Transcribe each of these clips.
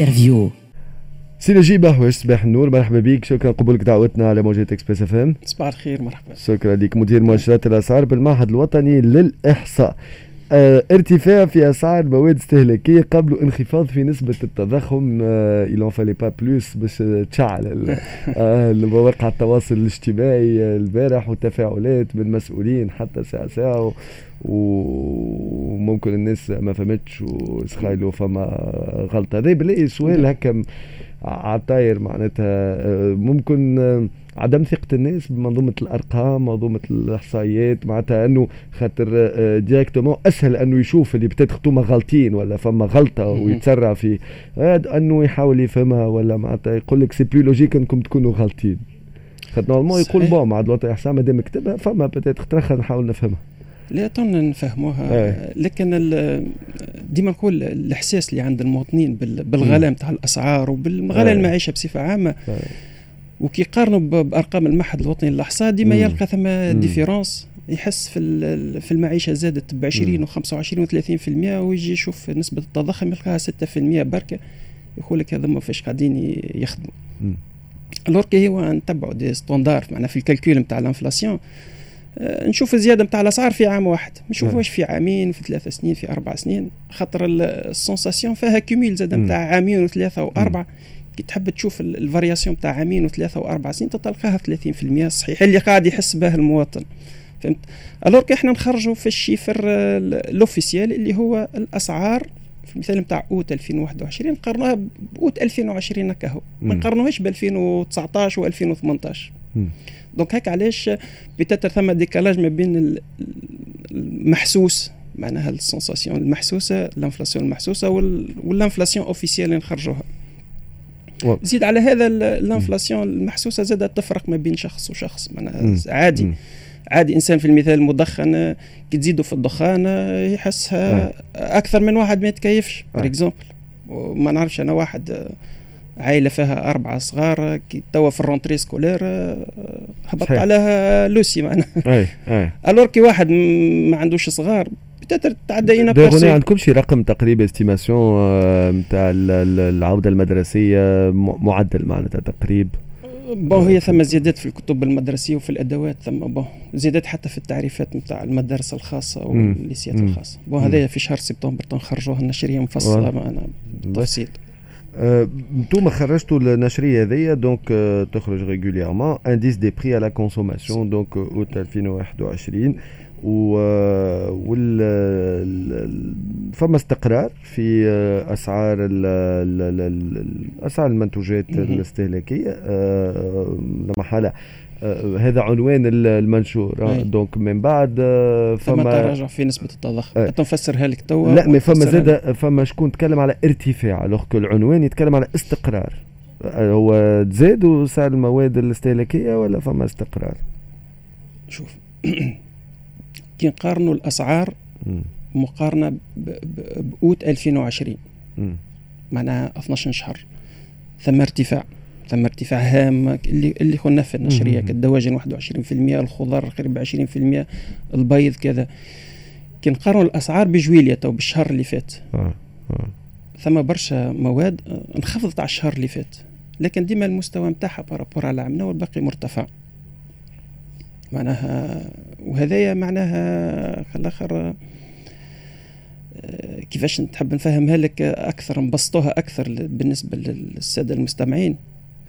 انترفيو سي نجيب بحوش صباح النور مرحبا بك. شكرا قبولك دعوتنا على موجة اكسبريس اف ام صباح الخير مرحبا. شكرا لك. مدير مؤشرات الأسعار بالمعهد الوطني للإحصاء. ارتفاع في أسعار المواد الاستهلاكيه قبل انخفاض في نسبة التضخم. آه الون فالي با بلوس باش تشعل آه مواقع التواصل الاجتماعي البارح وتفاعلات من مسؤولين حتى ساعة ساعة وممكن الناس ما فهمتش وسخايلو فما غلطة. هذا بلاقي سؤال هكا عطاير معناتها آه، ممكن آه، عدم ثقة الناس بمنظومة الأرقام منظومة الإحصائيات معناتها أنه خاطر ديريكتومون آه، أسهل أنه يشوف اللي بتات خطومة غلطين ولا فما غلطة ويتسرع في أنه يحاول يفهمها ولا معناتها يقول لك سي بلو لوجيك أنكم تكونوا غلطين. خاطر نورمال يقول بون مع الوطن الإحصاء مادام كتبها فما بتات اخترخها نحاول نفهمها. لا طن نفهموها. إيه. لكن ديما نقول الاحساس اللي عند المواطنين بالغلاء نتاع الأسعار وبالغلاء إيه. المعيشة بصفة عامة. إيه. وكي يقارنوا بأرقام المعهد الوطني للأحصاء ديما يلقى ثم différence يحس في في المعيشة زادت ب 20 و25 و30% ويجي يشوف نسبة التضخم يلقاها 6% بركة يقول لك هذا ما فاش قاعدين يخدموا. alors que هو نتبعوا des standards معنا في ال calcul نتاع ال inflation. نشوف الزياده نتاع الأسعار في عام واحد. ما نشوفوش في عامين في ثلاث سنين في أربع سنين. خاطر ال sensation فيها cumulé زاد نتاع عامين وثلاثة واربعه كي تحب تشوف ال variation نتاع عامين وثلاثة وأربع سنين تلقاها في 30% صحيح اللي قاعد يحس به المواطن. فهمت؟ alors إحنا نخرجوا في ال chiffre ال officiel اللي هو الأسعار في المثال نتاع أوت 2021 قارنوها بأوت 2020 هكا هو. ما نقارنوهاش ب 2019 و2018 donc هيك علاش peut-être ثم décalage ما بين المحسوس معناها ال sensation المحسوسة ال inflation المحسوسة وال inflation officielle اللي نخرجوها. زيد على هذا ال inflation المحسوسة زادت تفرق ما بين شخص وشخص معناها عادي. مم. عادي إنسان في المثال المدخن كي تزيدوا في الدخان يحسها أكثر من واحد ما يتكيفش par exemple ما نعرفش أنا واحد عائلة فيها أربعة صغار كي توا في الرونتري سكولير آه، هبط عليها لوسي معناها. أي أي. ألور كي واحد ما عندوش صغار بتاتر تعدى أنا بيرسون عندكم شي رقم تقريبا استيماسيون نتاع العودة المدرسية معدل معناتها تقريب؟ بون هي ثم زيادات في الكتب المدرسية وفي الأدوات ثم بون زيادات حتى في التعريفات نتاع المدارس الخاصة والليسيات الخاصة. بون هذايا في شهر سبتمبر تنخرجوها النشريه مفصلة معنا بالتفصيل أنتم خرجتوا النشريه هذيا دونك تخرج ريغوليرمون انديس دي بري على كونسوماسيون دونك اوت 2021 و وال فما استقرار في أسعار أسعار المنتوجات الاستهلاكية. لما حالة آه، هذا عنوان المنشور دونك من بعد آه، فما تراجع في نسبة التضخم. آه. نفسرها لك توا لا مي فما زاد فما شكون تكلم على ارتفاع الوغ العنوان يتكلم على استقرار. هو تزاد وسعر المواد الاستهلاكية ولا فما استقرار؟ شوف كي نقارنوا الأسعار مقارنة بأوت 2020 معناها 12 شهر. ثم ارتفاع. ثم ارتفاع هام اللي اللي قلنا في النشرية. كالدواجن 21% الخضار قريب 20% البيض كذا. كي نقارنوا الأسعار بجويليا تو بالشهر اللي فات. آه. آه. ثم برشا مواد انخفضت على الشهر اللي فات. لكن ديما المستوى نتاعها par rapport على عامنا والباقي مرتفع. معناها وهذايا معناها خلاخر آه، كيفاش تحب نفهمها لك أكثر نبسطوها أكثر بالنسبة للسادة المستمعين.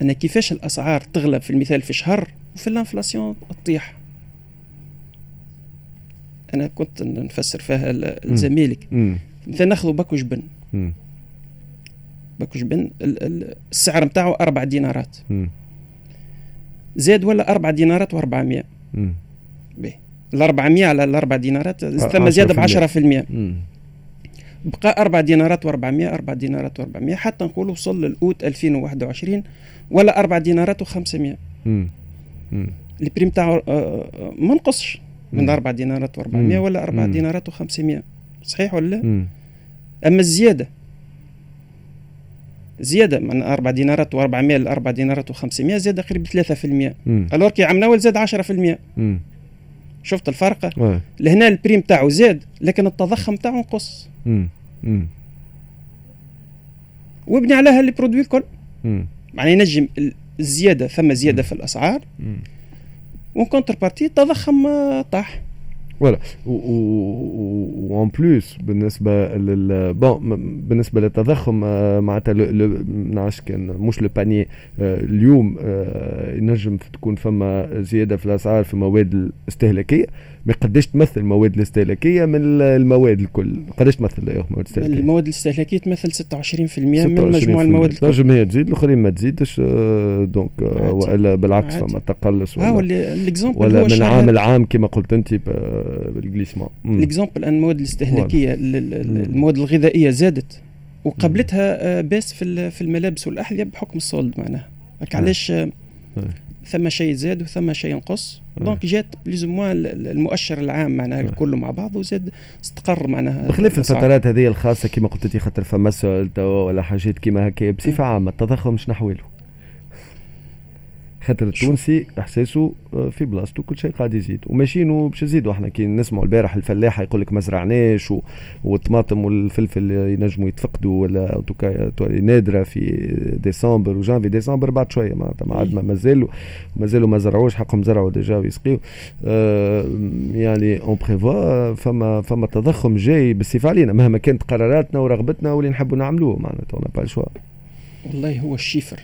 ان كيفاش الأسعار تغلب في المثال في شهر وفي ال inflation تطيح؟ أنا كنت نفسر فيها لزميلك. مثلا ناخذ paquet جبن paquet جبن السعر نتاعو أربع دينارات. زاد ولا أربع دينارات و400 باهي ال 400 على الأربع دينارات ثم زيادة ب 10% بقى أربع دينارات و400 أربع دينارات و400 حتى نقول وصل للأوت 2021 ولا أربع دينارات و500 ال prix متاعو آه، آه، ما نقصش من أربع دينارات و400 ولا أربع دينارات و500 صحيح ولا لا؟ أما الزيادة زيادة من أربع دينارات و400 ل 4 دينارات و500 زيادة قريب 3% alors qui نول زاد 10% شفت الفرق؟ لهنا ال prix متاعو زاد لكن التضخم تاعو نقص. وابني عليها les produits الكل. معناها ينجم الزيادة ثم زيادة في الأسعار. و en contrepartie التضخم طاح. voilà و en plus بالنسبة لل bon بالنسبة للتضخم آه، معناتها نعرفش كان مش لو باني آه، اليوم آه، ينجم تكون فما زيادة في الأسعار في المواد الاستهلاكية. ما قداش تمثل المواد الاستهلاكية من المواد الكل؟ قداش تمثل المواد الاستهلاكية؟ المواد الاستهلاكية تمثل 26% من مجموع المواد الكل. تنجم هي تزيد الآخرين ما تزيدش donc وإلا بالعكس فما تقلص ولا, ولا من عام لعام كما قلت أنت بال glissement. l'exemple أن المواد الاستهلاكية المواد الغذائية زادت وقبلتها آه، baisse في في الملابس والأحذية بحكم ال soldes معناها. علاش آه، ثم شيء زاد وثم شيء نقص donc جات بليز المؤشر العام معناها الكل مع بعض وزاد استقر معناها. بخلاف الفترات هذه الخاصة كما قلت أنت خاطر فما سؤال ولا حاجات كما هكا بصفة عامة التضخم شنو احواله؟ خاطر التونسي إحساسه آه، في بلاصتو كل شيء قاعد يزيد. وماشيين باش يزيدوا. إحنا كي نسمعوا البارح الفلاحه يقول لك ما زرعناش والطماطم والفلفل ينجموا يتفقدوا ولا توكا نادرة في ديسمبر وجانفي ديسمبر بعد شوية معناتها ما عاد مازالوا مازالوا ما زرعوش. حقهم زرعوا déjà ويسقيوا آه يعني اون بريفوا فما فما تضخم جاي بالصفه علينا. مهما كانت قراراتنا ورغبتنا واللي نحبوا نعملوه. معناتها با الشوا والله هو الشيفر.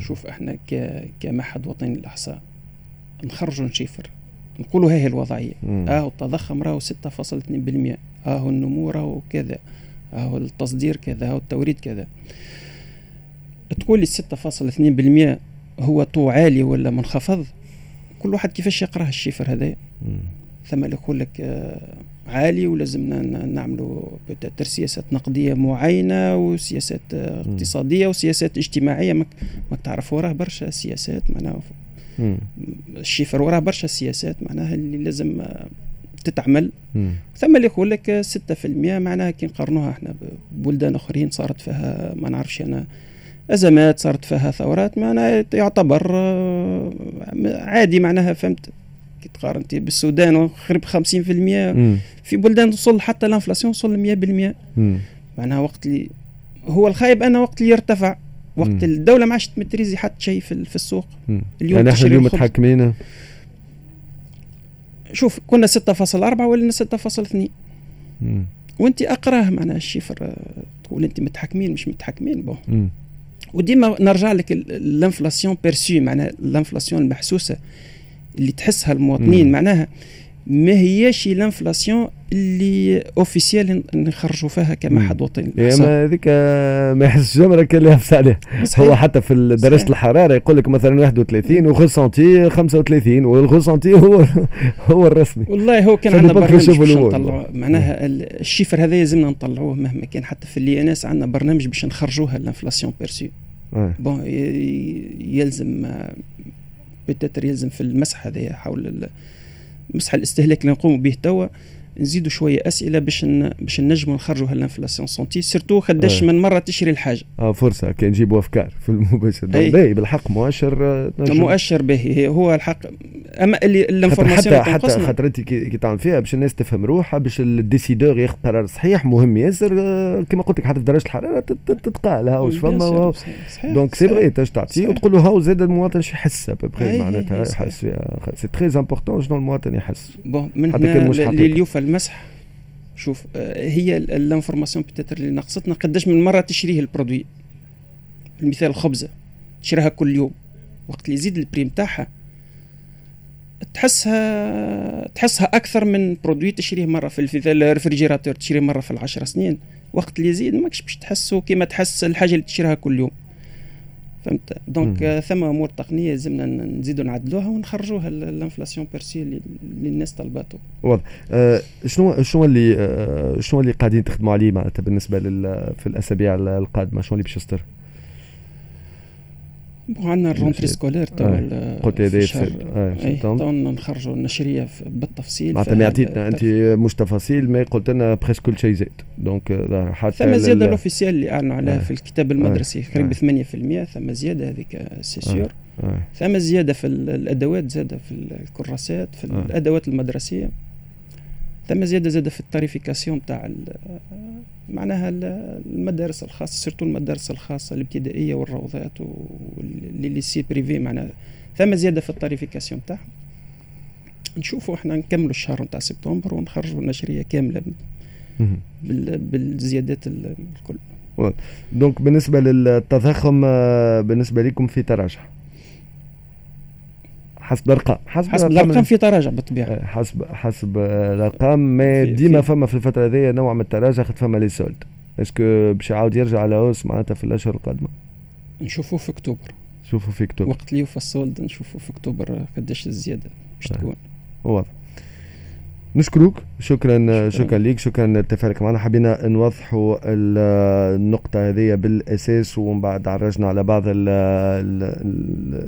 شوف إحنا كمعهد وطني للأحصاء نخرجوا نشيفر نقولوا هاي الوضعية. آه التضخم راهو 6.2% آه النمو راهو كذا. آه التصدير كذا. آه التوريد كذا. تقول لي 6.2% هو طو عالي ولا منخفض؟ كل واحد كيفاش يقراه الشيفر هذا ثم اللي يقول لك آه عالي ولازمنا نعملوا بتاتر سياسات نقدية معينة وسياسات اقتصادية وسياسات اجتماعية. ماك تعرف وراه برشا سياسات معناها الشيفر وراه برشا سياسات معناها اللي لازم تتعمل. ثم اللي يقول لك 6% معناها كي نقارنوها إحنا ببلدان أخرين صارت فيها ما نعرفش أنا أزمات صارت فيها ثورات معناها يعتبر آه، عادي معناها فهمت؟ كي تقارن بالسودان قريب 50% مم. في بلدان توصل حتى الانفلاسيون توصل 100% معناها وقت اللي هو الخايب أنا وقت اللي يرتفع وقت مم. الدولة ما عادش تمتريزي حتى شيء في, في السوق. مم. اليوم يعني إحنا اليوم متحكمين. شوف كنا 6.4 ولا 6.2 وأنت أقراه معناها الشيفر تقول أنت متحكمين مش متحكمين بون. وديما نرجع لك الانفلاسيون بيرسي معناها الانفلاسيون المحسوسة. اللي تحسها المواطنين. مم. معناها ما هياش الانفلاسيون اللي اوفيسيال نخرجوا فيها كمعهد وطني. يا ما هذيك ما يحس جمرة كان يحس عليه هو حتى في درجة الحرارة يقول لك مثلا 31 وغوسونتي 35 والغوسونتي هو هو الرسمي. والله هو كان عندنا برنامج باش نطلعوه. معناها الشيفر هذا يلزمنا نطلعوه مهما كان. حتى في اللي ناس عندنا برنامج باش نخرجوها الانفلاسيون بيرسي بون يلزم بتاتر يلزم في المسح هذا حول مسح الاستهلاك اللي نقوم به توا. نزيدوا شوية أسئلة باش باش نجموا نخرجوا هالانفلاسيون سونتي سيرتو خداش من مرة تشري الحاجة. آه فرصة كي نجيبوا أفكار في المباشر باهي بالحق مؤشر آه، مؤشر باهي. هو الحق. أما اللي ال information حتى حتى خاطر أنت كي تعمل فيها باش الناس تفهم روحها باش ال décideur ياخذ قرار صحيح مهم ياسر آه، كما قلت لك حتى في درجه الحرارة تتقال. ها واش فما؟ donc c'est vrai تعطيه وتقول له هاو زاد المواطن شو يحس معناتها يحس c'est très important شنو المواطن يحس. bon من هنا اللي المسح. شوف آه، هي ال information peut-être اللي ناقصتنا قداش من مرة تشريه ال produit. المثال الخبزة. تشريها كل يوم. وقت اللي يزيد ال prix متاعها تحسها تحسها أكثر من produit تشريه مرة في المثال ال réfrigérateur تشريه مرة في العشر سنين. وقت اللي يزيد ماكش باش تحسه كيما تحس الحاجة اللي تشريها كل يوم. فهمت؟ donc آه ثم أمور تقنية لازمنا نزيدوا نعدلوها ونخرجوها ال inflation perçue اللي, الناس طلباته واضح. آه شنو شنو اللي آه شنو اللي قاعدين تخدموا عليه معناتها بالنسبة في الأسابيع القادمة؟ شنو اللي باش يصدر؟ عندنا ال rentrée scolaire تو قلت لي تو نخرجوا النشرية بالتفصيل معناتها ما عطيتنا أنت مش تفاصيل ما قلت لنا presque كل شيء زاد. donc حتى ثم زيادة ال officielle اللي أعلنوا عليها في الكتاب المدرسي قريب 8% ثم زيادة هذيك c'est sûr ثم زيادة في الأدوات زادة في الكراسات في الأدوات المدرسية. ثم زيادة زاده في ال tarification تاع معناها المدارس الخاصة surtout المدارس الخاصة الابتدائية والروضات و les privés معناها ثم زيادة في ال tarification تاعهم نشوفوا إحنا نكملوا الشهر نتاع سبتمبر ونخرجوا النشرية كاملة بالزيادات الكل. donc بالنسبة للتضخم آه، بالنسبة لكم في تراجع. حسب الأرقام. حسب, حسب الأرقام. في تراجع بالطبيعة. آه، حسب حسب الأرقام. ما ديما فما في الفترة هذه نوع من التراجع خاطر فما les soldes est-ce que باش يعاود يرجع à la hausse معناتها في الأشهر القادمة؟ نشوفوه في أكتوبر. نشوفوا في أكتوبر. وقت اللي يوفى ال soldes نشوفوا في أكتوبر قداش الزيادة باش. تكون. واضح. نشكروك. شكرا شكرا, ليك. شكرا لاتفاقك معنا. حبينا نوضحوا النقطة هذه بالأساس ومن بعد عرجنا على بعض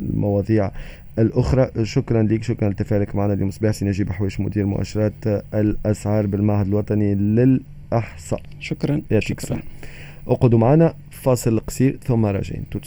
المواضيع الأخرى. شكرا لك شكرا لاتفاقك معنا اليوم. صباح سي نجيب حويش مدير مؤشرات الأسعار بالمعهد الوطني للإحصاء. شكرا. يعطيك شكرا. أقعدوا معنا فاصل قصير ثم راجعين. تو